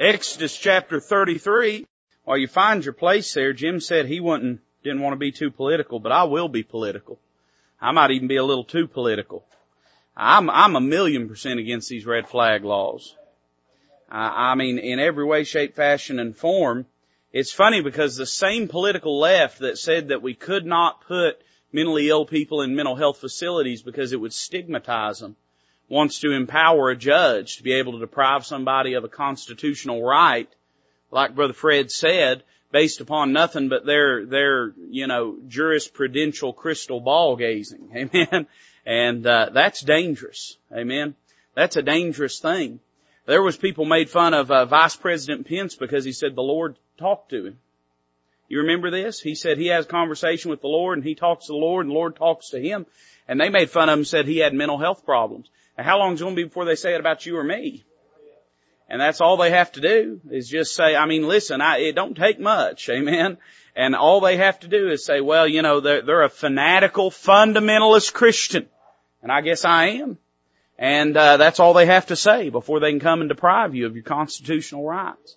Exodus chapter 33. While you find your place there, Jim said he wouldn't, didn't want to be too political, but I will be political. I might even be a little too political. I'm, I'm a million percent against these red flag laws. I, I mean, in every way, shape, fashion, and form. It's funny because the same political left that said that we could not put mentally ill people in mental health facilities because it would stigmatize them wants to empower a judge to be able to deprive somebody of a constitutional right, like Brother Fred said, based upon nothing but their, their, you know, jurisprudential crystal ball gazing. Amen. And, uh, that's dangerous. Amen. That's a dangerous thing. There was people made fun of uh, Vice President Pence because he said the Lord talked to him. You remember this? He said he has conversation with the Lord and he talks to the Lord and the Lord talks to him. And they made fun of him and said he had mental health problems. And how long is it going to be before they say it about you or me? And that's all they have to do is just say, I mean, listen, I, it don't take much. Amen. And all they have to do is say, well, you know, they're, they're a fanatical fundamentalist Christian. And I guess I am. And, uh, that's all they have to say before they can come and deprive you of your constitutional rights.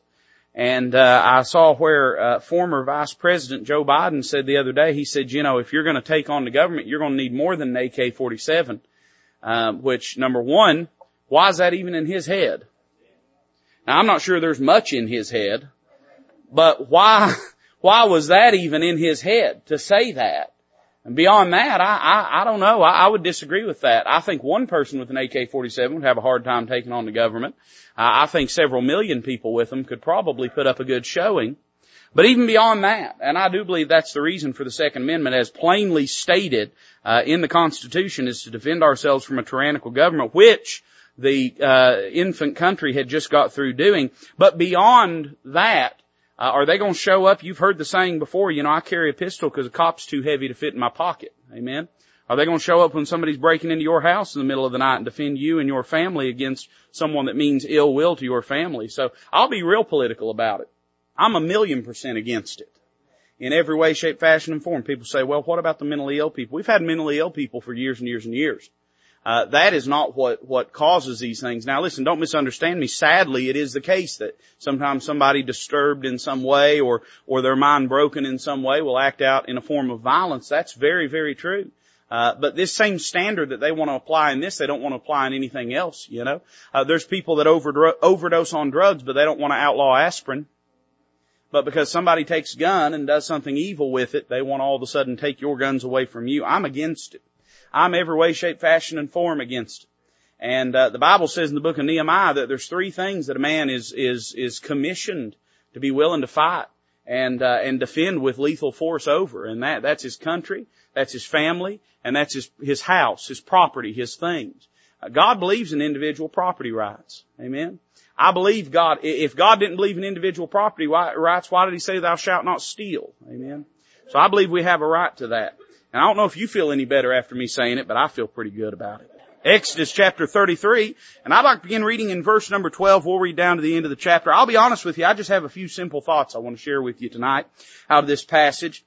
And, uh, I saw where, uh, former Vice President Joe Biden said the other day, he said, you know, if you're going to take on the government, you're going to need more than an AK-47 um, which number one, why is that even in his head? Now I'm not sure there's much in his head, but why, why was that even in his head to say that? And beyond that, I, I, I don't know. I, I would disagree with that. I think one person with an AK-47 would have a hard time taking on the government. I think several million people with them could probably put up a good showing. But even beyond that, and I do believe that's the reason for the Second Amendment as plainly stated uh, in the Constitution is to defend ourselves from a tyrannical government, which the uh, infant country had just got through doing. But beyond that, uh, are they going to show up? You've heard the saying before, you know, I carry a pistol because a cop's too heavy to fit in my pocket. Amen. Are they going to show up when somebody's breaking into your house in the middle of the night and defend you and your family against someone that means ill will to your family? So I'll be real political about it. I'm a million percent against it in every way, shape, fashion, and form. People say, well, what about the mentally ill people? We've had mentally ill people for years and years and years. Uh, that is not what what causes these things. Now, listen, don't misunderstand me. Sadly, it is the case that sometimes somebody disturbed in some way or or their mind broken in some way will act out in a form of violence. That's very very true. Uh, but this same standard that they want to apply in this, they don't want to apply in anything else. You know, uh, there's people that overdose on drugs, but they don't want to outlaw aspirin. But because somebody takes a gun and does something evil with it, they want all of a sudden take your guns away from you. I'm against it. I'm every way, shape, fashion, and form against it. And uh, the Bible says in the book of Nehemiah that there's three things that a man is is is commissioned to be willing to fight and uh, and defend with lethal force over, and that that's his country, that's his family, and that's his his house, his property, his things. Uh, God believes in individual property rights. Amen. I believe God, if God didn't believe in individual property rights, why did He say thou shalt not steal? Amen. So I believe we have a right to that. And I don't know if you feel any better after me saying it, but I feel pretty good about it. Exodus chapter 33, and I'd like to begin reading in verse number 12. We'll read down to the end of the chapter. I'll be honest with you, I just have a few simple thoughts I want to share with you tonight out of this passage.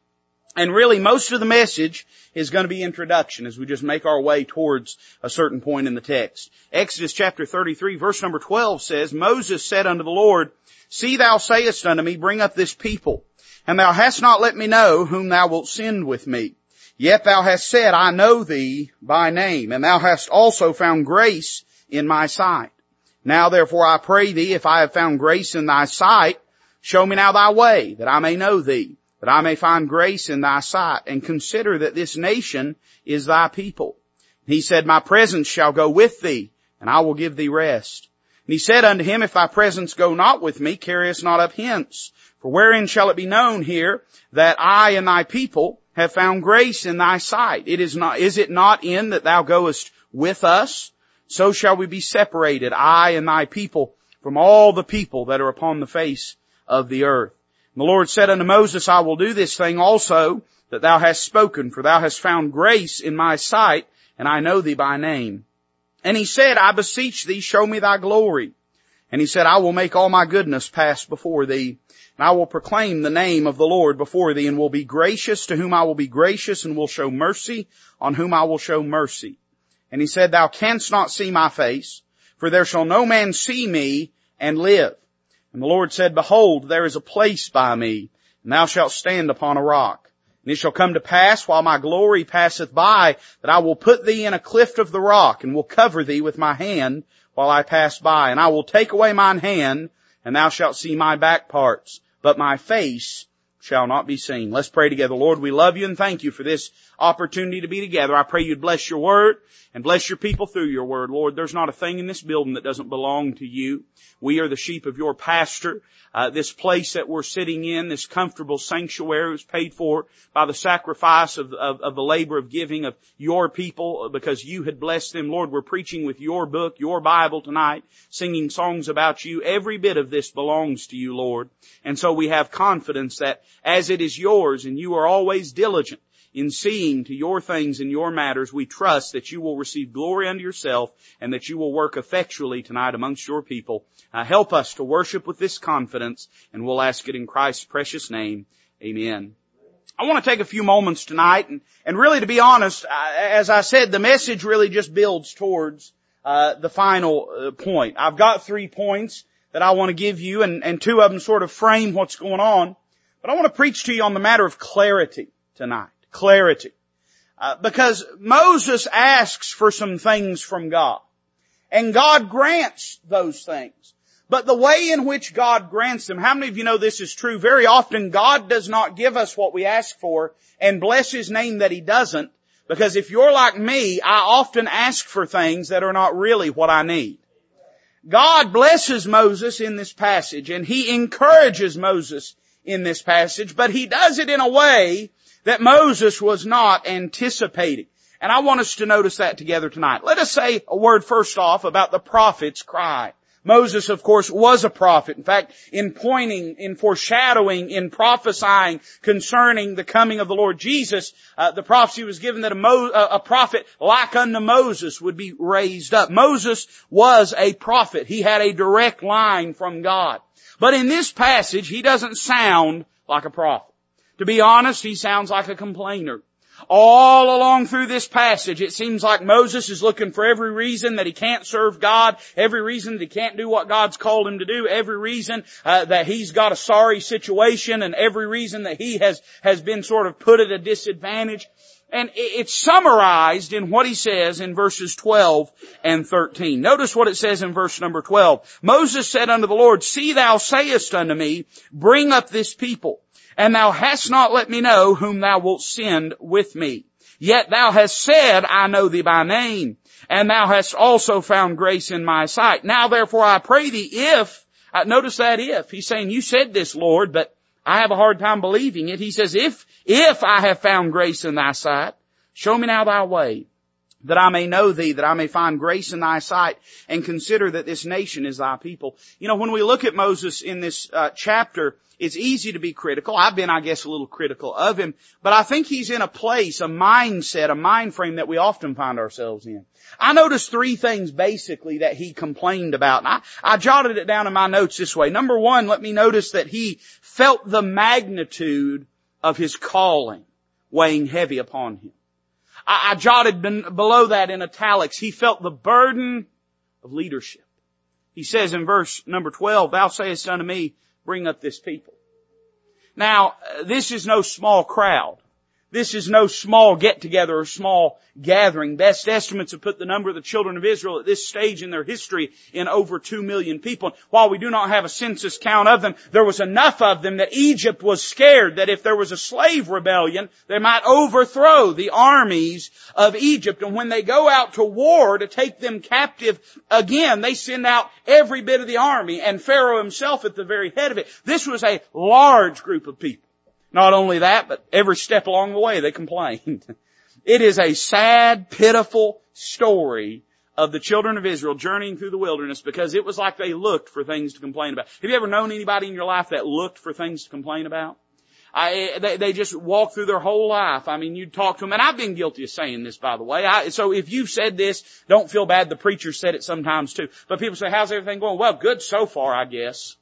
And really most of the message is going to be introduction as we just make our way towards a certain point in the text. Exodus chapter 33 verse number 12 says, Moses said unto the Lord, See thou sayest unto me, bring up this people, and thou hast not let me know whom thou wilt send with me. Yet thou hast said, I know thee by name, and thou hast also found grace in my sight. Now therefore I pray thee, if I have found grace in thy sight, show me now thy way, that I may know thee that I may find grace in thy sight and consider that this nation is thy people. he said, my presence shall go with thee and I will give thee rest. And he said unto him, if thy presence go not with me, carry us not up hence. For wherein shall it be known here that I and thy people have found grace in thy sight? It is not, is it not in that thou goest with us? So shall we be separated, I and thy people, from all the people that are upon the face of the earth. And the Lord said unto Moses, I will do this thing also that thou hast spoken, for thou hast found grace in my sight, and I know thee by name. And he said, I beseech thee, show me thy glory. And he said, I will make all my goodness pass before thee, and I will proclaim the name of the Lord before thee, and will be gracious to whom I will be gracious, and will show mercy on whom I will show mercy. And he said, Thou canst not see my face, for there shall no man see me and live. And the Lord said, Behold, there is a place by me, and thou shalt stand upon a rock. And it shall come to pass while my glory passeth by that I will put thee in a clift of the rock and will cover thee with my hand while I pass by. And I will take away mine hand and thou shalt see my back parts, but my face shall not be seen. Let's pray together. Lord, we love you and thank you for this opportunity to be together. I pray you'd bless your word and bless your people through your word. Lord, there's not a thing in this building that doesn't belong to you. We are the sheep of your pasture. Uh, this place that we're sitting in, this comfortable sanctuary was paid for by the sacrifice of, of, of the labor of giving of your people because you had blessed them. Lord, we're preaching with your book, your Bible tonight, singing songs about you. Every bit of this belongs to you, Lord. And so we have confidence that as it is yours and you are always diligent in seeing to your things and your matters, we trust that you will receive glory unto yourself and that you will work effectually tonight amongst your people. Uh, help us to worship with this confidence and we'll ask it in Christ's precious name. Amen. I want to take a few moments tonight and, and really to be honest, as I said, the message really just builds towards uh, the final uh, point. I've got three points that I want to give you and, and two of them sort of frame what's going on. But I want to preach to you on the matter of clarity tonight clarity. Uh, because Moses asks for some things from God. And God grants those things. But the way in which God grants them, how many of you know this is true? Very often God does not give us what we ask for and bless His name that He doesn't. Because if you're like me, I often ask for things that are not really what I need. God blesses Moses in this passage and He encourages Moses in this passage, but He does it in a way that Moses was not anticipating. And I want us to notice that together tonight. Let us say a word first off about the prophet's cry. Moses, of course, was a prophet. In fact, in pointing, in foreshadowing, in prophesying concerning the coming of the Lord Jesus, uh, the prophecy was given that a, Mo- a prophet like unto Moses would be raised up. Moses was a prophet. He had a direct line from God. But in this passage, he doesn't sound like a prophet. To be honest, he sounds like a complainer. All along through this passage, it seems like Moses is looking for every reason that he can't serve God, every reason that he can't do what God's called him to do, every reason uh, that he's got a sorry situation, and every reason that he has has been sort of put at a disadvantage. And it's summarized in what he says in verses 12 and 13. Notice what it says in verse number 12. Moses said unto the Lord, See thou sayest unto me, bring up this people. And thou hast not let me know whom thou wilt send with me. Yet thou hast said, I know thee by name, and thou hast also found grace in my sight. Now therefore I pray thee, if, uh, notice that if, he's saying, you said this, Lord, but I have a hard time believing it. He says, if, if I have found grace in thy sight, show me now thy way, that I may know thee, that I may find grace in thy sight, and consider that this nation is thy people. You know, when we look at Moses in this uh, chapter, it's easy to be critical. I've been, I guess, a little critical of him, but I think he's in a place, a mindset, a mind frame that we often find ourselves in. I noticed three things basically that he complained about. And I, I jotted it down in my notes this way. Number one, let me notice that he felt the magnitude of his calling weighing heavy upon him. I, I jotted below that in italics, he felt the burden of leadership. He says in verse number 12, thou sayest unto me, bring up this people. Now, uh, this is no small crowd. This is no small get together or small gathering. Best estimates have put the number of the children of Israel at this stage in their history in over two million people. While we do not have a census count of them, there was enough of them that Egypt was scared that if there was a slave rebellion, they might overthrow the armies of Egypt. And when they go out to war to take them captive again, they send out every bit of the army and Pharaoh himself at the very head of it. This was a large group of people. Not only that, but every step along the way they complained. It is a sad, pitiful story of the children of Israel journeying through the wilderness because it was like they looked for things to complain about. Have you ever known anybody in your life that looked for things to complain about? I, they, they just walk through their whole life. I mean, you talk to them, and I've been guilty of saying this, by the way. I, so if you've said this, don't feel bad. The preacher said it sometimes too. But people say, how's everything going? Well, good so far, I guess.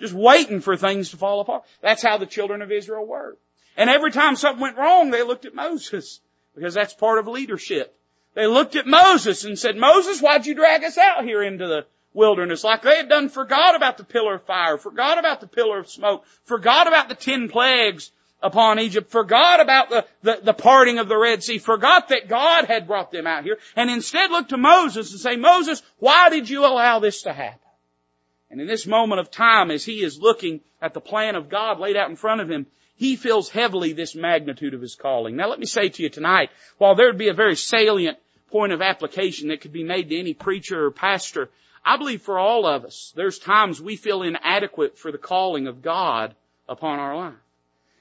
Just waiting for things to fall apart. That's how the children of Israel were. And every time something went wrong, they looked at Moses. Because that's part of leadership. They looked at Moses and said, Moses, why'd you drag us out here into the wilderness, like they had done forgot about the pillar of fire, forgot about the pillar of smoke, forgot about the ten plagues upon Egypt, forgot about the, the, the, parting of the Red Sea, forgot that God had brought them out here, and instead looked to Moses and say, Moses, why did you allow this to happen? And in this moment of time, as he is looking at the plan of God laid out in front of him, he feels heavily this magnitude of his calling. Now let me say to you tonight, while there would be a very salient point of application that could be made to any preacher or pastor, I believe for all of us, there's times we feel inadequate for the calling of God upon our life.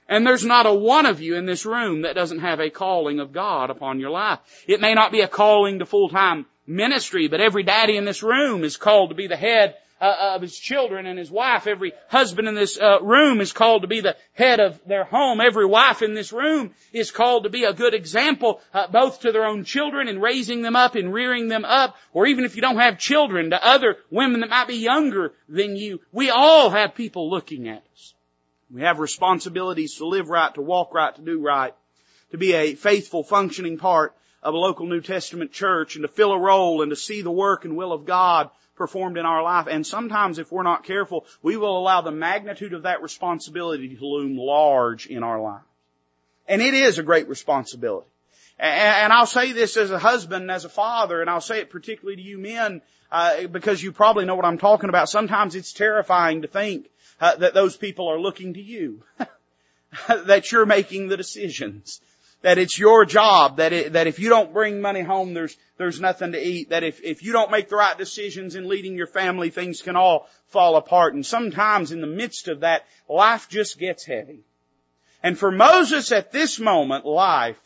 And there's not a one of you in this room that doesn't have a calling of God upon your life. It may not be a calling to full-time ministry, but every daddy in this room is called to be the head uh, of his children and his wife. Every husband in this uh, room is called to be the head of their home. Every wife in this room is called to be a good example, uh, both to their own children in raising them up and rearing them up, or even if you don't have children, to other women that might be younger than you. We all have people looking at us. We have responsibilities to live right, to walk right, to do right, to be a faithful, functioning part of a local New Testament church and to fill a role and to see the work and will of God performed in our life. And sometimes if we're not careful, we will allow the magnitude of that responsibility to loom large in our lives. And it is a great responsibility. And I'll say this as a husband, as a father, and I'll say it particularly to you men, uh, because you probably know what I'm talking about. Sometimes it's terrifying to think uh, that those people are looking to you, that you're making the decisions, that it's your job, that it, that if you don't bring money home, there's, there's nothing to eat, that if, if you don't make the right decisions in leading your family, things can all fall apart. And sometimes in the midst of that, life just gets heavy. And for Moses at this moment, life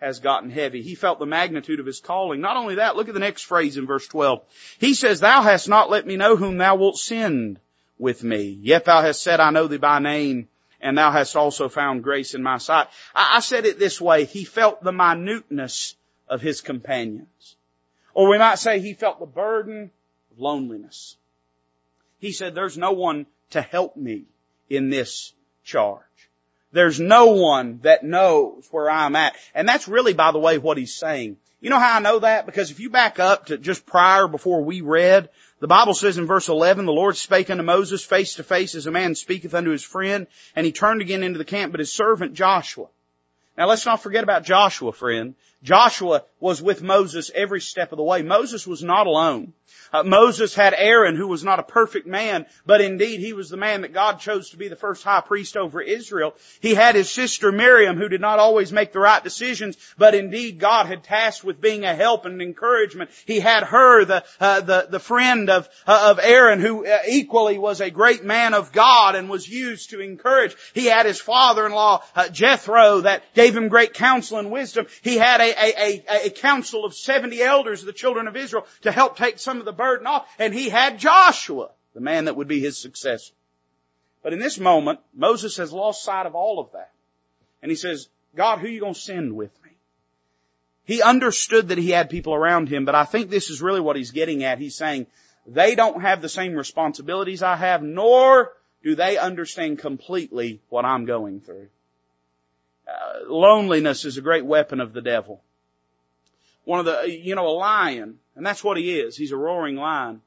has gotten heavy. He felt the magnitude of his calling. Not only that, look at the next phrase in verse 12. He says, Thou hast not let me know whom thou wilt send with me. Yet thou hast said, I know thee by name and thou hast also found grace in my sight. I, I said it this way, he felt the minuteness of his companions. Or we might say he felt the burden of loneliness. He said, there's no one to help me in this charge. There's no one that knows where I'm at. And that's really, by the way, what he's saying. You know how I know that? Because if you back up to just prior before we read, the Bible says in verse 11, the Lord spake unto Moses face to face as a man speaketh unto his friend, and he turned again into the camp, but his servant Joshua. Now let's not forget about Joshua, friend. Joshua was with Moses every step of the way. Moses was not alone. Uh, Moses had Aaron who was not a perfect man, but indeed he was the man that God chose to be the first high priest over Israel. He had his sister Miriam who did not always make the right decisions, but indeed God had tasked with being a help and encouragement. He had Hur, the, uh, the, the friend of, uh, of Aaron who uh, equally was a great man of God and was used to encourage. He had his father-in-law, uh, Jethro that gave him great counsel and wisdom. He had a, a, a, a council of 70 elders of the children of Israel to help take some of the burden off. And he had Joshua, the man that would be his successor. But in this moment, Moses has lost sight of all of that. And he says, God, who are you going to send with me? He understood that he had people around him, but I think this is really what he's getting at. He's saying, they don't have the same responsibilities I have, nor do they understand completely what I'm going through. Uh, loneliness is a great weapon of the devil. One of the, you know, a lion, and that's what he is. He's a roaring lion.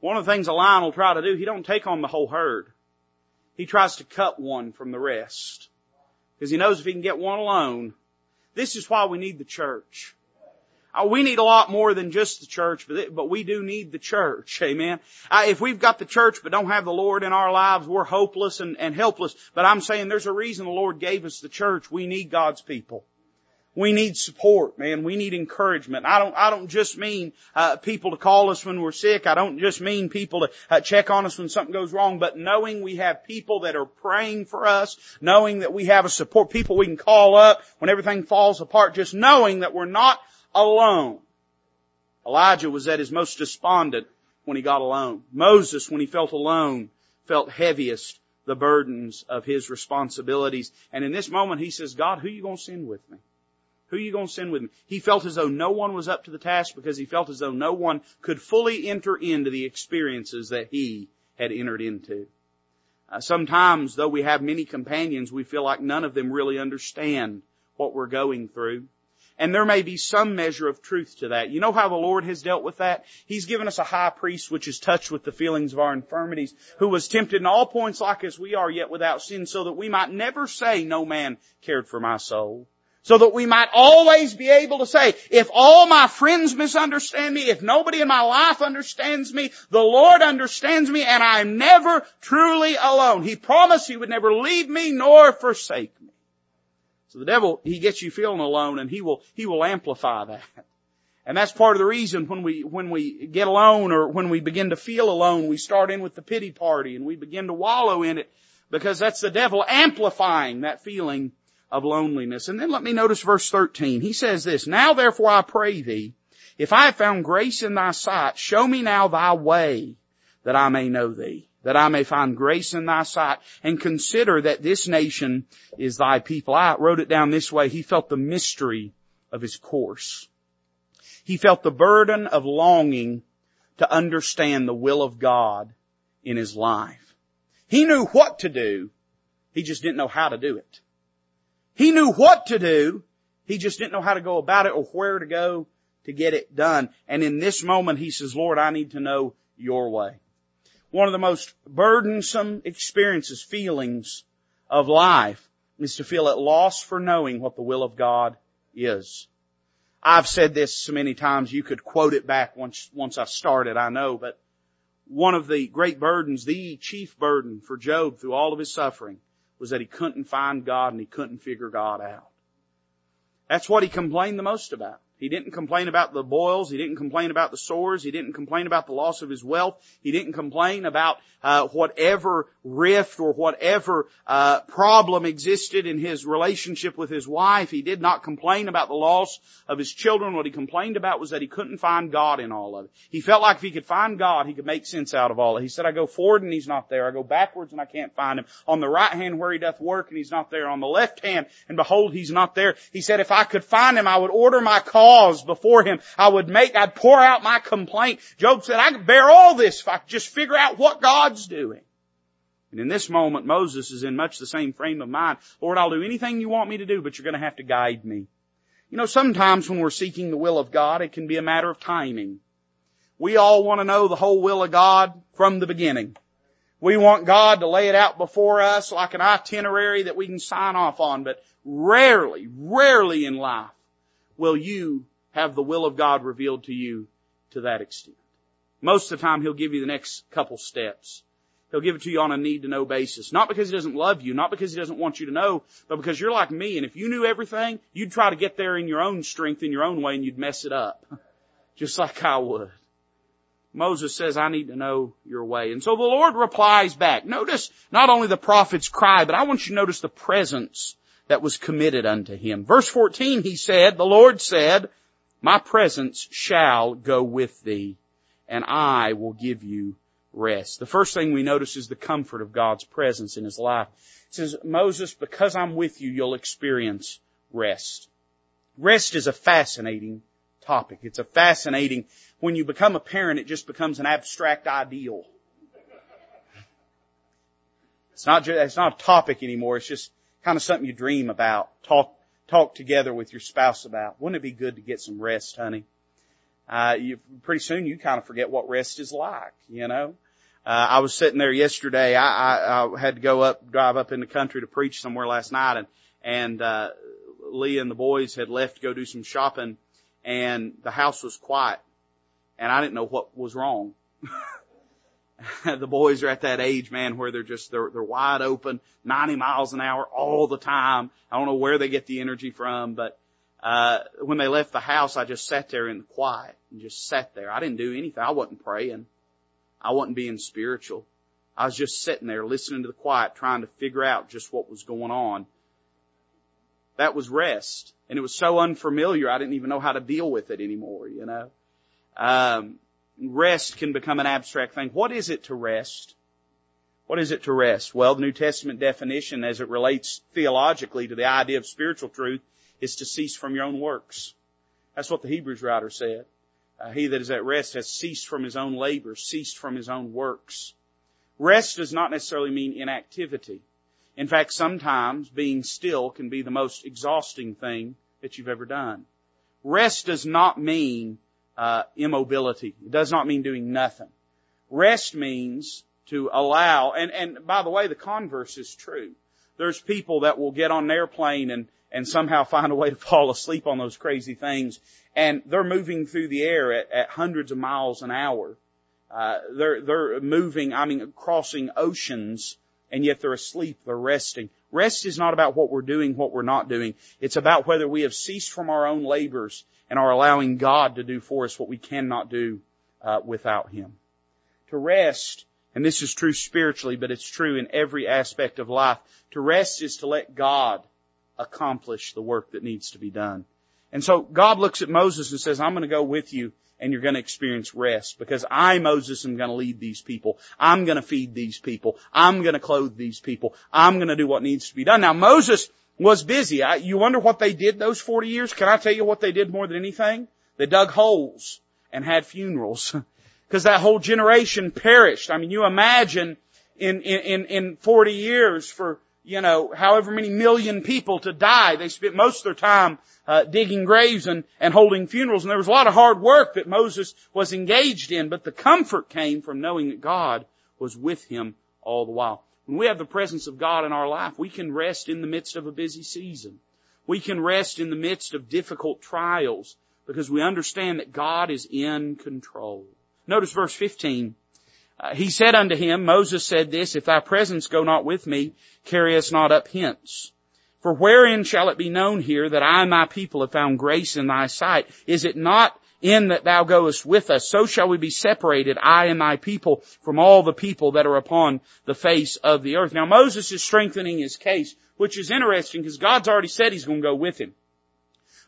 One of the things a lion will try to do, he don't take on the whole herd. He tries to cut one from the rest. Because he knows if he can get one alone, this is why we need the church. Uh, we need a lot more than just the church, but, we do need the church. Amen. If we've got the church but don't have the Lord in our lives, we're hopeless and, and helpless. But I'm saying there's a reason the Lord gave us the church. We need God's people. We need support, man. We need encouragement. I don't, I don't just mean, uh, people to call us when we're sick. I don't just mean people to uh, check on us when something goes wrong, but knowing we have people that are praying for us, knowing that we have a support, people we can call up when everything falls apart, just knowing that we're not alone. Elijah was at his most despondent when he got alone. Moses, when he felt alone, felt heaviest the burdens of his responsibilities. And in this moment, he says, God, who are you going to send with me? Who are you going to send with me? He felt as though no one was up to the task because he felt as though no one could fully enter into the experiences that he had entered into. Uh, sometimes, though we have many companions, we feel like none of them really understand what we're going through. And there may be some measure of truth to that. You know how the Lord has dealt with that? He's given us a high priest which is touched with the feelings of our infirmities, who was tempted in all points like as we are, yet without sin, so that we might never say, no man cared for my soul. So that we might always be able to say, if all my friends misunderstand me, if nobody in my life understands me, the Lord understands me and I'm never truly alone. He promised He would never leave me nor forsake me. So the devil, he gets you feeling alone and he will, he will amplify that. And that's part of the reason when we, when we get alone or when we begin to feel alone, we start in with the pity party and we begin to wallow in it because that's the devil amplifying that feeling of loneliness. And then let me notice verse 13. He says this, Now therefore I pray thee, if I have found grace in thy sight, show me now thy way that I may know thee, that I may find grace in thy sight and consider that this nation is thy people. I wrote it down this way. He felt the mystery of his course. He felt the burden of longing to understand the will of God in his life. He knew what to do. He just didn't know how to do it. He knew what to do. He just didn't know how to go about it or where to go to get it done. And in this moment, he says, Lord, I need to know your way. One of the most burdensome experiences, feelings of life is to feel at loss for knowing what the will of God is. I've said this so many times, you could quote it back once, once I started, I know, but one of the great burdens, the chief burden for Job through all of his suffering was that he couldn't find God and he couldn't figure God out. That's what he complained the most about. He didn't complain about the boils. He didn't complain about the sores. He didn't complain about the loss of his wealth. He didn't complain about uh, whatever rift or whatever uh, problem existed in his relationship with his wife. He did not complain about the loss of his children. What he complained about was that he couldn't find God in all of it. He felt like if he could find God, he could make sense out of all of it. He said, "I go forward and He's not there. I go backwards and I can't find Him. On the right hand where He doth work and He's not there. On the left hand and behold, He's not there." He said, "If I could find Him, I would order my call." Cause before Him. I would make, I'd pour out my complaint. Job said, I could bear all this if I could just figure out what God's doing. And in this moment, Moses is in much the same frame of mind. Lord, I'll do anything you want me to do, but you're going to have to guide me. You know, sometimes when we're seeking the will of God, it can be a matter of timing. We all want to know the whole will of God from the beginning. We want God to lay it out before us like an itinerary that we can sign off on, but rarely, rarely in life will you have the will of God revealed to you to that extent. Most of the time He'll give you the next couple steps. He'll give it to you on a need to know basis. Not because He doesn't love you, not because He doesn't want you to know, but because you're like me and if you knew everything, you'd try to get there in your own strength, in your own way, and you'd mess it up. Just like I would. Moses says, I need to know your way. And so the Lord replies back. Notice not only the prophet's cry, but I want you to notice the presence that was committed unto him. Verse 14, he said, the Lord said, my presence shall go with thee and I will give you rest. The first thing we notice is the comfort of God's presence in his life. It says, Moses, because I'm with you, you'll experience rest. Rest is a fascinating topic. It's a fascinating, when you become a parent, it just becomes an abstract ideal. It's not, it's not a topic anymore. It's just kind of something you dream about, talk, talk together with your spouse about. Wouldn't it be good to get some rest, honey? Uh, you, pretty soon you kind of forget what rest is like, you know? Uh, I was sitting there yesterday. I, I, I had to go up, drive up in the country to preach somewhere last night and, and, uh, Leah and the boys had left to go do some shopping and the house was quiet and I didn't know what was wrong. the boys are at that age, man, where they're just, they're, they're wide open, 90 miles an hour all the time. I don't know where they get the energy from, but, uh, when they left the house, I just sat there in the quiet and just sat there. I didn't do anything. I wasn't praying. I wasn't being spiritual. I was just sitting there listening to the quiet, trying to figure out just what was going on. That was rest. And it was so unfamiliar, I didn't even know how to deal with it anymore, you know. Um, rest can become an abstract thing. What is it to rest? What is it to rest? Well, the New Testament definition as it relates theologically to the idea of spiritual truth is to cease from your own works. That's what the Hebrews writer said. Uh, he that is at rest has ceased from his own labor, ceased from his own works. Rest does not necessarily mean inactivity. In fact, sometimes being still can be the most exhausting thing that you've ever done. rest does not mean uh, immobility. It does not mean doing nothing. Rest means to allow, and, and by the way, the converse is true. There's people that will get on an airplane and, and somehow find a way to fall asleep on those crazy things, and they're moving through the air at, at hundreds of miles an hour. Uh, they're they're moving. I mean, crossing oceans, and yet they're asleep. They're resting. Rest is not about what we're doing, what we're not doing. It's about whether we have ceased from our own labors and are allowing God to do for us what we cannot do uh, without Him. To rest, and this is true spiritually, but it's true in every aspect of life. To rest is to let God accomplish the work that needs to be done. And so God looks at Moses and says, I'm going to go with you and you're going to experience rest because I, Moses, am going to lead these people. I'm going to feed these people. I'm going to clothe these people. I'm going to do what needs to be done. Now Moses was busy. I, you wonder what they did those 40 years? Can I tell you what they did more than anything? They dug holes and had funerals because that whole generation perished. I mean, you imagine in, in, in 40 years for you know, however many million people to die. They spent most of their time uh, digging graves and, and holding funerals, and there was a lot of hard work that Moses was engaged in, but the comfort came from knowing that God was with him all the while. When we have the presence of God in our life, we can rest in the midst of a busy season. We can rest in the midst of difficult trials because we understand that God is in control. Notice verse 15. Uh, he said unto him, Moses said this, if thy presence go not with me, carry us not up hence. For wherein shall it be known here that I and my people have found grace in thy sight? Is it not in that thou goest with us? So shall we be separated, I and thy people, from all the people that are upon the face of the earth. Now Moses is strengthening his case, which is interesting because God's already said he's going to go with him.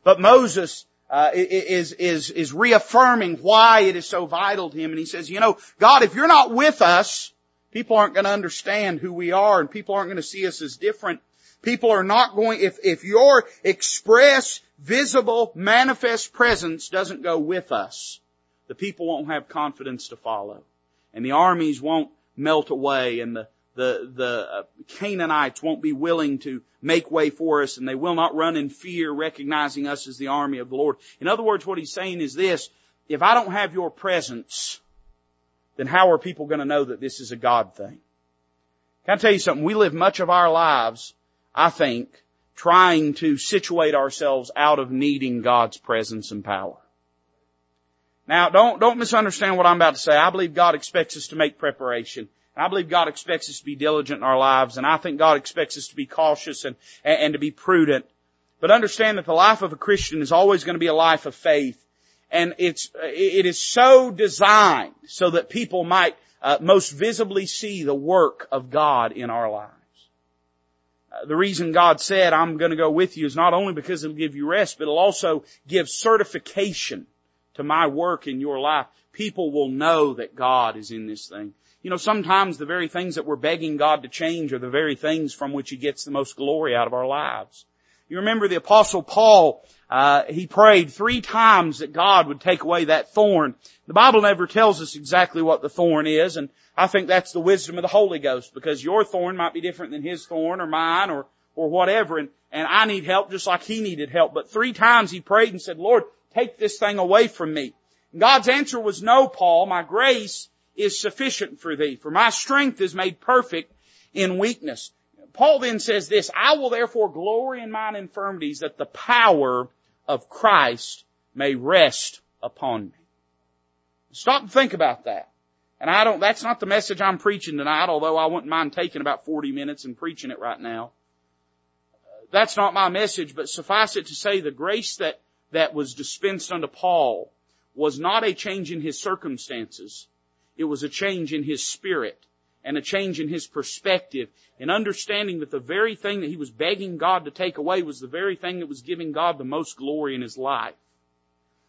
But Moses uh, is is is reaffirming why it is so vital to him, and he says, you know, God, if you're not with us, people aren't going to understand who we are, and people aren't going to see us as different. People are not going if if your express, visible, manifest presence doesn't go with us, the people won't have confidence to follow, and the armies won't melt away, and the the, the uh, Canaanites won't be willing to make way for us and they will not run in fear recognizing us as the army of the Lord. In other words, what he's saying is this, if I don't have your presence, then how are people going to know that this is a God thing? Can I tell you something? We live much of our lives, I think, trying to situate ourselves out of needing God's presence and power. Now, don't, don't misunderstand what I'm about to say. I believe God expects us to make preparation. I believe God expects us to be diligent in our lives, and I think God expects us to be cautious and, and to be prudent. But understand that the life of a Christian is always going to be a life of faith, and it's it is so designed so that people might uh, most visibly see the work of God in our lives. The reason God said, "I'm to go with you," is not only because it'll give you rest, but it'll also give certification to my work in your life. People will know that God is in this thing. You know, sometimes the very things that we're begging God to change are the very things from which He gets the most glory out of our lives. You remember the apostle Paul, uh, he prayed three times that God would take away that thorn. The Bible never tells us exactly what the thorn is, and I think that's the wisdom of the Holy Ghost, because your thorn might be different than his thorn or mine or, or whatever, and, and I need help just like he needed help. But three times he prayed and said, Lord, take this thing away from me. And God's answer was no, Paul, my grace is sufficient for thee, for my strength is made perfect in weakness. Paul then says this, I will therefore glory in mine infirmities that the power of Christ may rest upon me. Stop and think about that. And I don't, that's not the message I'm preaching tonight, although I wouldn't mind taking about 40 minutes and preaching it right now. That's not my message, but suffice it to say the grace that, that was dispensed unto Paul was not a change in his circumstances. It was a change in his spirit and a change in his perspective and understanding that the very thing that he was begging God to take away was the very thing that was giving God the most glory in his life.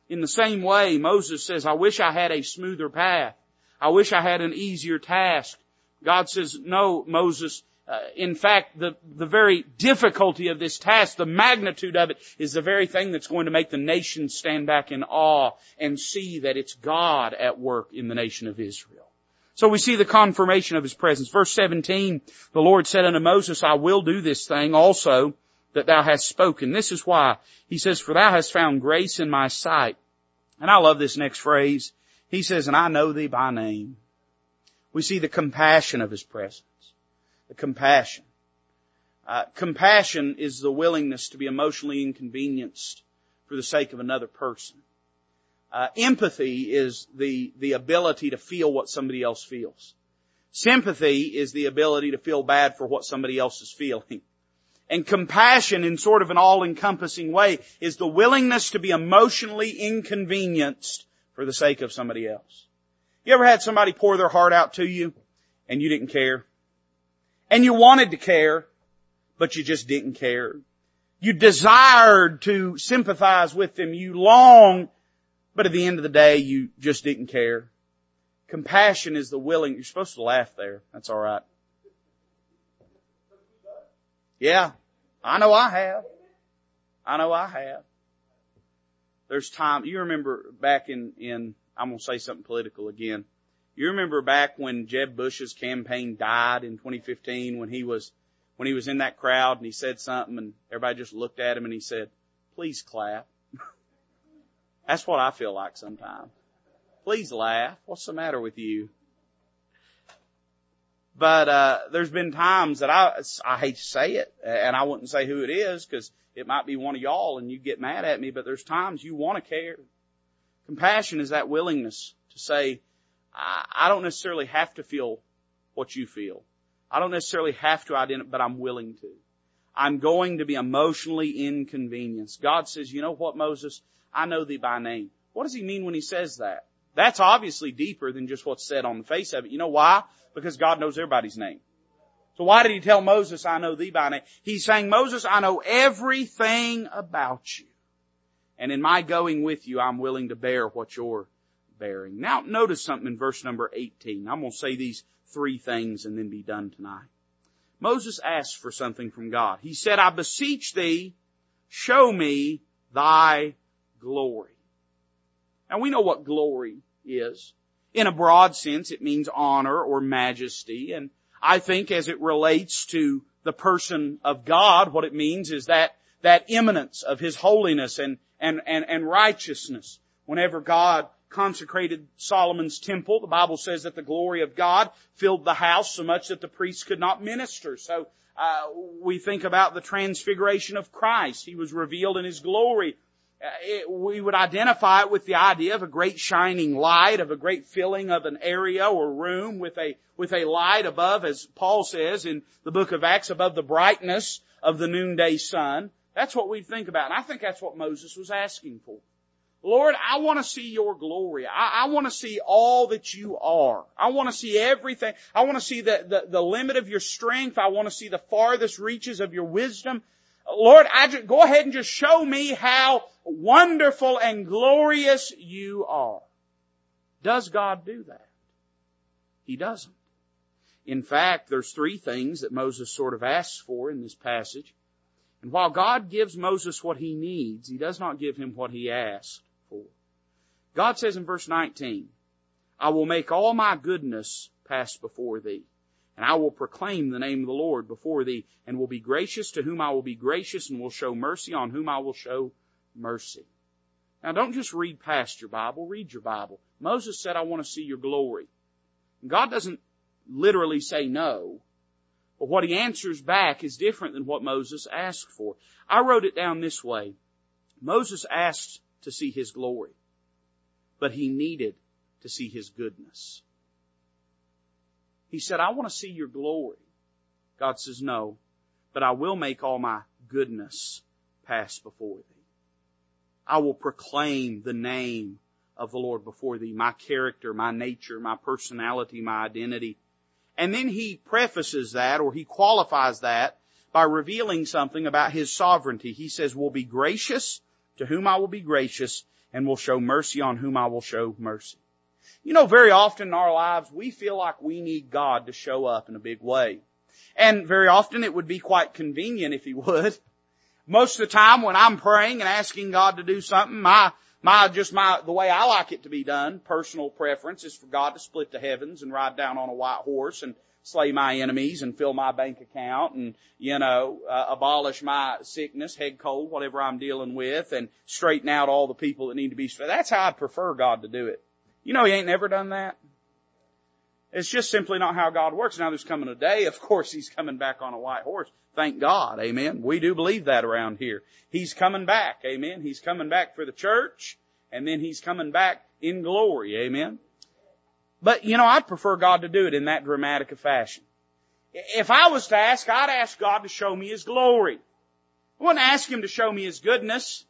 In the same way, Moses says, I wish I had a smoother path. I wish I had an easier task. God says, no, Moses, uh, in fact, the, the very difficulty of this task, the magnitude of it, is the very thing that's going to make the nation stand back in awe and see that it's God at work in the nation of Israel. So we see the confirmation of His presence. Verse 17, the Lord said unto Moses, I will do this thing also, that thou hast spoken. This is why. He says, for thou hast found grace in my sight. And I love this next phrase. He says, and I know thee by name. We see the compassion of his presence. The compassion. Uh, compassion is the willingness to be emotionally inconvenienced for the sake of another person. Uh, empathy is the the ability to feel what somebody else feels. Sympathy is the ability to feel bad for what somebody else is feeling. And compassion in sort of an all-encompassing way is the willingness to be emotionally inconvenienced for the sake of somebody else. You ever had somebody pour their heart out to you and you didn't care? And you wanted to care, but you just didn't care. You desired to sympathize with them. You longed, but at the end of the day, you just didn't care. Compassion is the willing, you're supposed to laugh there. That's alright. Yeah. I know I have. I know I have. There's time, you remember back in, in, I'm gonna say something political again. You remember back when Jeb Bush's campaign died in 2015 when he was, when he was in that crowd and he said something and everybody just looked at him and he said, please clap. That's what I feel like sometimes. Please laugh. What's the matter with you? But uh, there's been times that I I hate to say it, and I wouldn't say who it is because it might be one of y'all, and you get mad at me. But there's times you want to care. Compassion is that willingness to say, I, I don't necessarily have to feel what you feel. I don't necessarily have to identify, but I'm willing to. I'm going to be emotionally inconvenienced. God says, you know what, Moses? I know thee by name. What does he mean when he says that? That's obviously deeper than just what's said on the face of it. You know why? Because God knows everybody's name. So why did he tell Moses, I know thee by name? He's saying, Moses, I know everything about you. And in my going with you, I'm willing to bear what you're bearing. Now notice something in verse number 18. I'm going to say these three things and then be done tonight. Moses asked for something from God. He said, I beseech thee, show me thy glory. Now we know what glory is. In a broad sense, it means honor or majesty. And I think as it relates to the person of God, what it means is that, that eminence of His holiness and, and, and, and righteousness. Whenever God consecrated Solomon's temple, the Bible says that the glory of God filled the house so much that the priests could not minister. So, uh, we think about the transfiguration of Christ. He was revealed in His glory Uh, it, we would identify it with the idea of a great shining light, of a great filling of an area or room with a, with a light above, as Paul says in the book of Acts, above the brightness of the noonday sun. That's what we think about. And I think that's what Moses was asking for. Lord, I want to see your glory. I, I want to see all that you are. I want to see everything. I want to see the, the, the limit of your strength. I want to see the farthest reaches of your wisdom. Lord, I just, go ahead and just show me how wonderful and glorious you are. Does God do that? He doesn't. In fact, there's three things that Moses sort of asks for in this passage. And while God gives Moses what he needs, he does not give him what he asked for. God says in verse 19, I will make all my goodness pass before thee. And I will proclaim the name of the Lord before thee, and will be gracious to whom I will be gracious, and will show mercy on whom I will show mercy. Now don't just read past your Bible, read your Bible. Moses said, I want to see your glory. God doesn't literally say no, but what he answers back is different than what Moses asked for. I wrote it down this way. Moses asked to see his glory, but he needed to see his goodness. He said, I want to see your glory. God says, no, but I will make all my goodness pass before thee. I will proclaim the name of the Lord before thee, my character, my nature, my personality, my identity. And then he prefaces that or he qualifies that by revealing something about his sovereignty. He says, will be gracious to whom I will be gracious and will show mercy on whom I will show mercy. You know, very often in our lives, we feel like we need God to show up in a big way. And very often it would be quite convenient if He would. Most of the time when I'm praying and asking God to do something, my, my, just my, the way I like it to be done, personal preference is for God to split the heavens and ride down on a white horse and slay my enemies and fill my bank account and, you know, uh, abolish my sickness, head cold, whatever I'm dealing with and straighten out all the people that need to be straightened. That's how I'd prefer God to do it. You know, He ain't never done that. It's just simply not how God works. Now there's coming a day, of course, He's coming back on a white horse. Thank God. Amen. We do believe that around here. He's coming back. Amen. He's coming back for the church and then He's coming back in glory. Amen. But, you know, I'd prefer God to do it in that dramatic a fashion. If I was to ask, I'd ask God to show me His glory. I wouldn't ask Him to show me His goodness.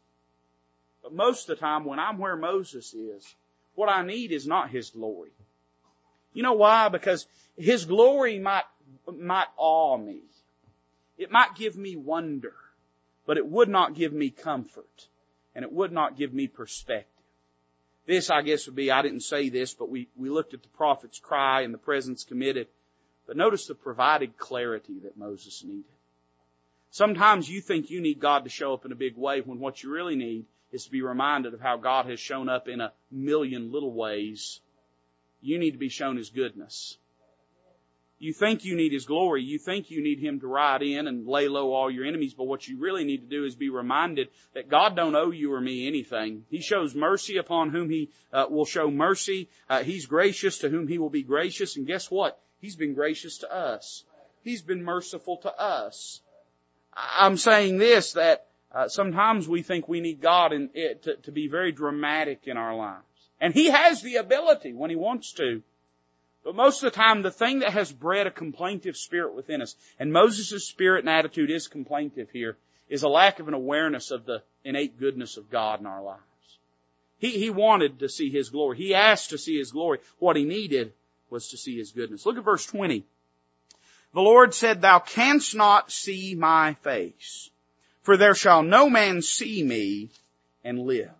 But most of the time when I'm where Moses is, what I need is not His glory. You know why? Because His glory might, might awe me. It might give me wonder, but it would not give me comfort, and it would not give me perspective. This, I guess, would be, I didn't say this, but we, we looked at the prophet's cry and the presence committed. But notice the provided clarity that Moses needed. Sometimes you think you need God to show up in a big way when what you really need is to be reminded of how God has shown up in a million little ways. You need to be shown His goodness. You think you need His glory. You think you need Him to ride in and lay low all your enemies. But what you really need to do is be reminded that God don't owe you or me anything. He shows mercy upon whom He uh, will show mercy. Uh, he's gracious to whom He will be gracious. And guess what? He's been gracious to us. He's been merciful to us. I'm saying this that uh, sometimes we think we need God in it to, to be very dramatic in our lives. And He has the ability when He wants to. But most of the time, the thing that has bred a complaintive spirit within us, and Moses' spirit and attitude is complaintive here, is a lack of an awareness of the innate goodness of God in our lives. He, he wanted to see His glory. He asked to see His glory. What he needed was to see His goodness. Look at verse 20. The Lord said, Thou canst not see my face, for there shall no man see me and live.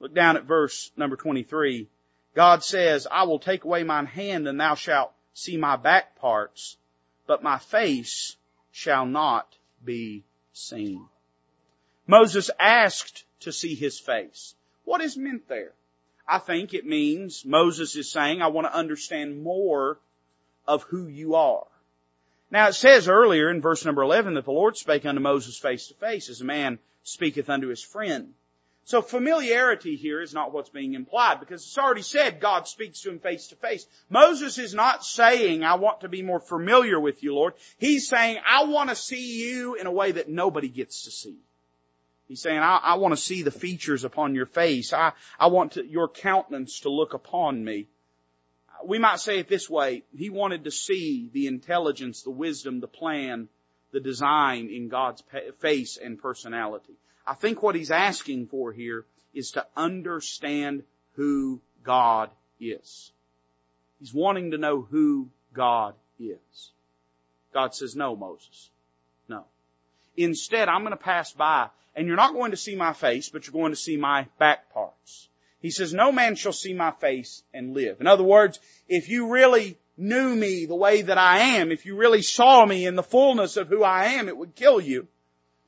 Look down at verse number 23. God says, I will take away mine hand and thou shalt see my back parts, but my face shall not be seen. Moses asked to see his face. What is meant there? I think it means Moses is saying, I want to understand more of who you are. Now it says earlier in verse number 11 that the Lord spake unto Moses face to face as a man speaketh unto his friend. So familiarity here is not what's being implied because it's already said God speaks to him face to face. Moses is not saying, I want to be more familiar with you, Lord. He's saying, I want to see you in a way that nobody gets to see. He's saying, I, I want to see the features upon your face. I, I want to, your countenance to look upon me. We might say it this way. He wanted to see the intelligence, the wisdom, the plan, the design in God's face and personality. I think what he's asking for here is to understand who God is. He's wanting to know who God is. God says, no, Moses. No. Instead, I'm going to pass by and you're not going to see my face, but you're going to see my back parts. He says, no man shall see my face and live. In other words, if you really knew me the way that I am, if you really saw me in the fullness of who I am, it would kill you.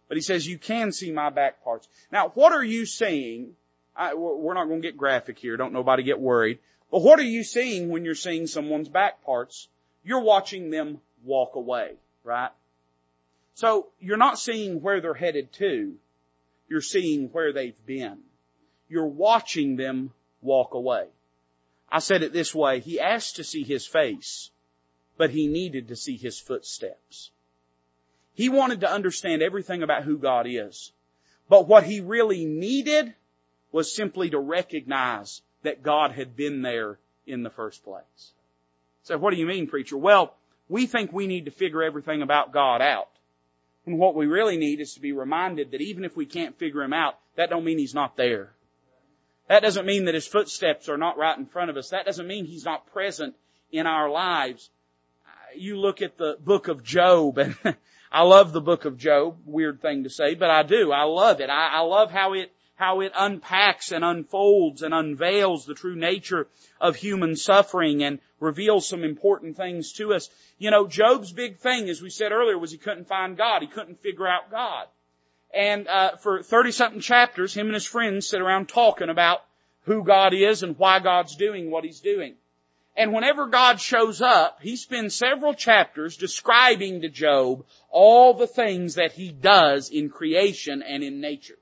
But he says, you can see my back parts. Now, what are you seeing? I, we're not going to get graphic here. Don't nobody get worried. But what are you seeing when you're seeing someone's back parts? You're watching them walk away, right? So you're not seeing where they're headed to. You're seeing where they've been. You're watching them walk away. I said it this way. He asked to see his face, but he needed to see his footsteps. He wanted to understand everything about who God is. But what he really needed was simply to recognize that God had been there in the first place. So what do you mean, preacher? Well, we think we need to figure everything about God out. And what we really need is to be reminded that even if we can't figure Him out, that don't mean He's not there. That doesn't mean that His footsteps are not right in front of us. That doesn't mean He's not present in our lives. You look at the book of Job and I love the book of Job. Weird thing to say, but I do. I love it. I, I love how it how it unpacks and unfolds and unveils the true nature of human suffering and reveals some important things to us. You know, Job's big thing, as we said earlier, was he couldn't find God. He couldn't figure out God. And uh, for thirty something chapters, him and his friends sit around talking about who God is and why God's doing what He's doing. And whenever God shows up, He spends several chapters describing to Job all the things that He does in creation and in nature.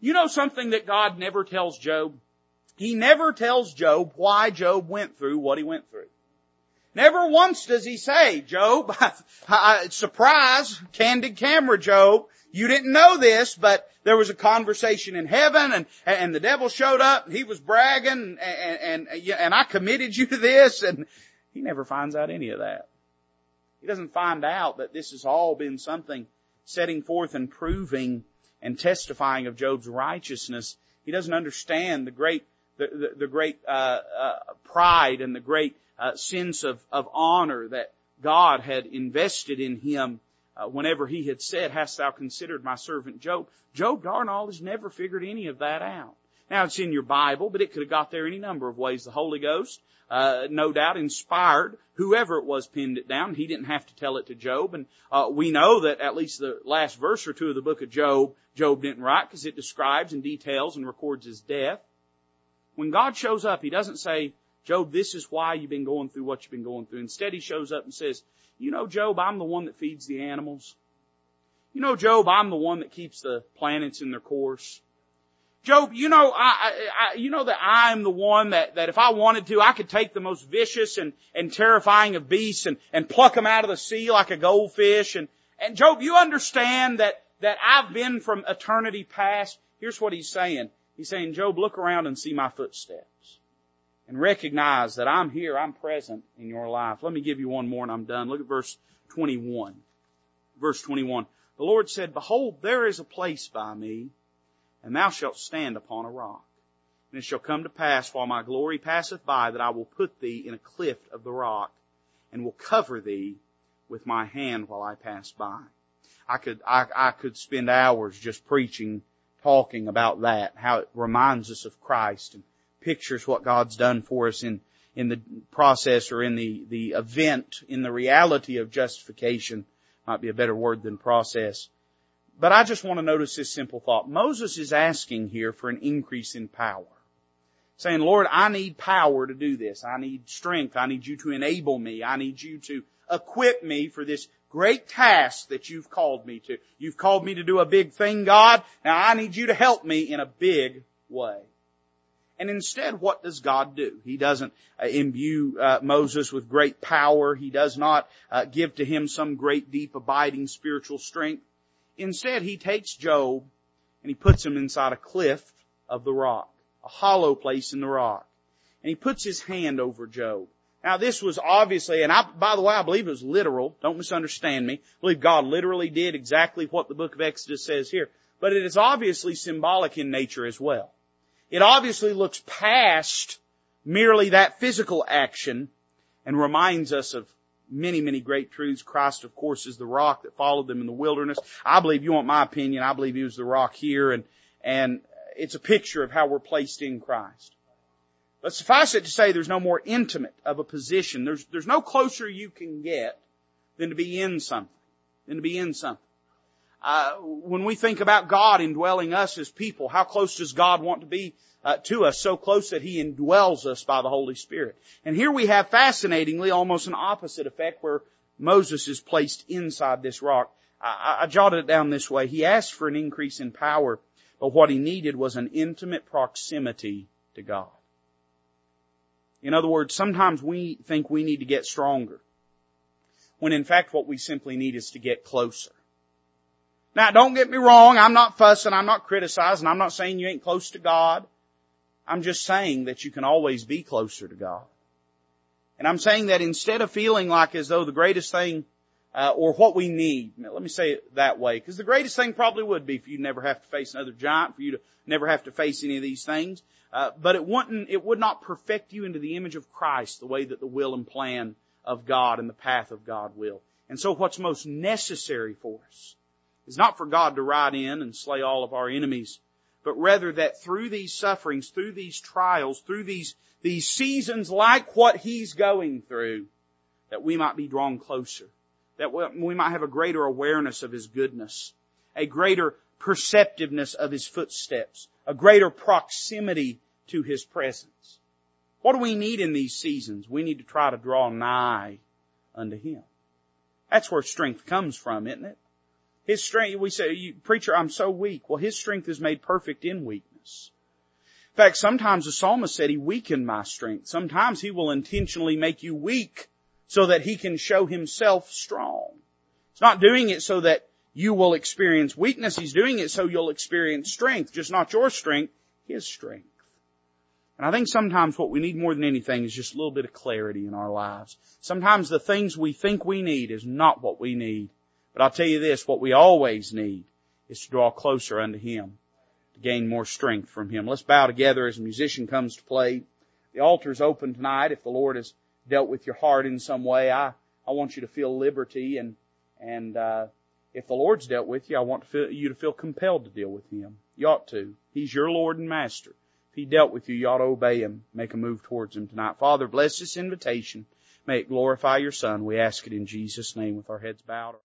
You know something that God never tells Job? He never tells Job why Job went through what he went through. Never once does he say, Job, surprise, candid camera, Job, you didn't know this, but there was a conversation in heaven and, and the devil showed up and he was bragging and, and, and, I committed you to this and he never finds out any of that. He doesn't find out that this has all been something setting forth and proving and testifying of Job's righteousness. He doesn't understand the great, the, the, the great, uh, uh, pride and the great, uh, sense of, of honor that God had invested in him uh, whenever he had said, hast thou considered my servant Job? Job darn all has never figured any of that out. Now it's in your Bible, but it could have got there any number of ways. The Holy Ghost, uh, no doubt inspired whoever it was pinned it down. He didn't have to tell it to Job. And, uh, we know that at least the last verse or two of the book of Job, Job didn't write because it describes and details and records his death. When God shows up, He doesn't say, Job, this is why you've been going through what you've been going through. Instead, He shows up and says, you know, Job, I'm the one that feeds the animals. You know, Job, I'm the one that keeps the planets in their course. Job, you know, I, I, you know that I'm the one that, that if I wanted to, I could take the most vicious and, and terrifying of beasts and, and pluck them out of the sea like a goldfish. And, and Job, you understand that, that I've been from eternity past. Here's what he's saying. He's saying, Job, look around and see my footsteps and recognize that I'm here, I'm present in your life. Let me give you one more and I'm done. Look at verse 21. Verse 21. The Lord said, Behold, there is a place by me, and thou shalt stand upon a rock. And it shall come to pass while my glory passeth by that I will put thee in a cliff of the rock and will cover thee with my hand while I pass by. I could, I, I could spend hours just preaching, talking about that, how it reminds us of Christ and pictures what God's done for us in, in the process or in the, the event, in the reality of justification. Might be a better word than process. But I just want to notice this simple thought. Moses is asking here for an increase in power. Saying, Lord, I need power to do this. I need strength. I need you to enable me. I need you to equip me for this great task that you've called me to. You've called me to do a big thing, God. Now I need you to help me in a big way. And instead, what does God do? He doesn't uh, imbue uh, Moses with great power. He does not uh, give to him some great, deep, abiding spiritual strength. Instead, he takes Job and he puts him inside a cliff of the rock, a hollow place in the rock. And he puts his hand over Job. Now this was obviously, and I, by the way, I believe it was literal. Don't misunderstand me. I believe God literally did exactly what the book of Exodus says here. But it is obviously symbolic in nature as well. It obviously looks past merely that physical action and reminds us of many, many great truths. Christ, of course, is the rock that followed them in the wilderness. I believe, you want my opinion, I believe he was the rock here and, and it's a picture of how we're placed in Christ. But suffice it to say there's no more intimate of a position. There's, there's no closer you can get than to be in something, than to be in something. Uh, when we think about God indwelling us as people, how close does God want to be uh, to us? So close that He indwells us by the Holy Spirit. And here we have fascinatingly almost an opposite effect where Moses is placed inside this rock. I, I jotted it down this way. He asked for an increase in power, but what he needed was an intimate proximity to God. In other words, sometimes we think we need to get stronger, when in fact what we simply need is to get closer. Now don't get me wrong, I'm not fussing, I'm not criticizing, I'm not saying you ain't close to God. I'm just saying that you can always be closer to God. And I'm saying that instead of feeling like as though the greatest thing, uh, or what we need, let me say it that way, because the greatest thing probably would be for you to never have to face another giant, for you to never have to face any of these things. Uh, but it wouldn't, it would not perfect you into the image of Christ the way that the will and plan of God and the path of God will. And so what's most necessary for us is not for God to ride in and slay all of our enemies, but rather that through these sufferings, through these trials, through these, these seasons like what He's going through, that we might be drawn closer, that we might have a greater awareness of His goodness, a greater perceptiveness of His footsteps, a greater proximity to His presence. What do we need in these seasons? We need to try to draw nigh unto Him. That's where strength comes from, isn't it? His strength, we say, preacher, I'm so weak. Well, His strength is made perfect in weakness. In fact, sometimes the psalmist said he weakened my strength. Sometimes he will intentionally make you weak so that he can show himself strong. He's not doing it so that you will experience weakness. He's doing it so you'll experience strength. Just not your strength, his strength. And I think sometimes what we need more than anything is just a little bit of clarity in our lives. Sometimes the things we think we need is not what we need. But I'll tell you this, what we always need is to draw closer unto Him to gain more strength from Him. Let's bow together as a musician comes to play. The altar is open tonight. If the Lord has dealt with your heart in some way, I, I want you to feel liberty and, and, uh, if the Lord's dealt with you, I want to feel, you to feel compelled to deal with Him. You ought to. He's your Lord and Master. If He dealt with you, you ought to obey Him. Make a move towards Him tonight. Father, bless this invitation. May it glorify your Son. We ask it in Jesus' name with our heads bowed.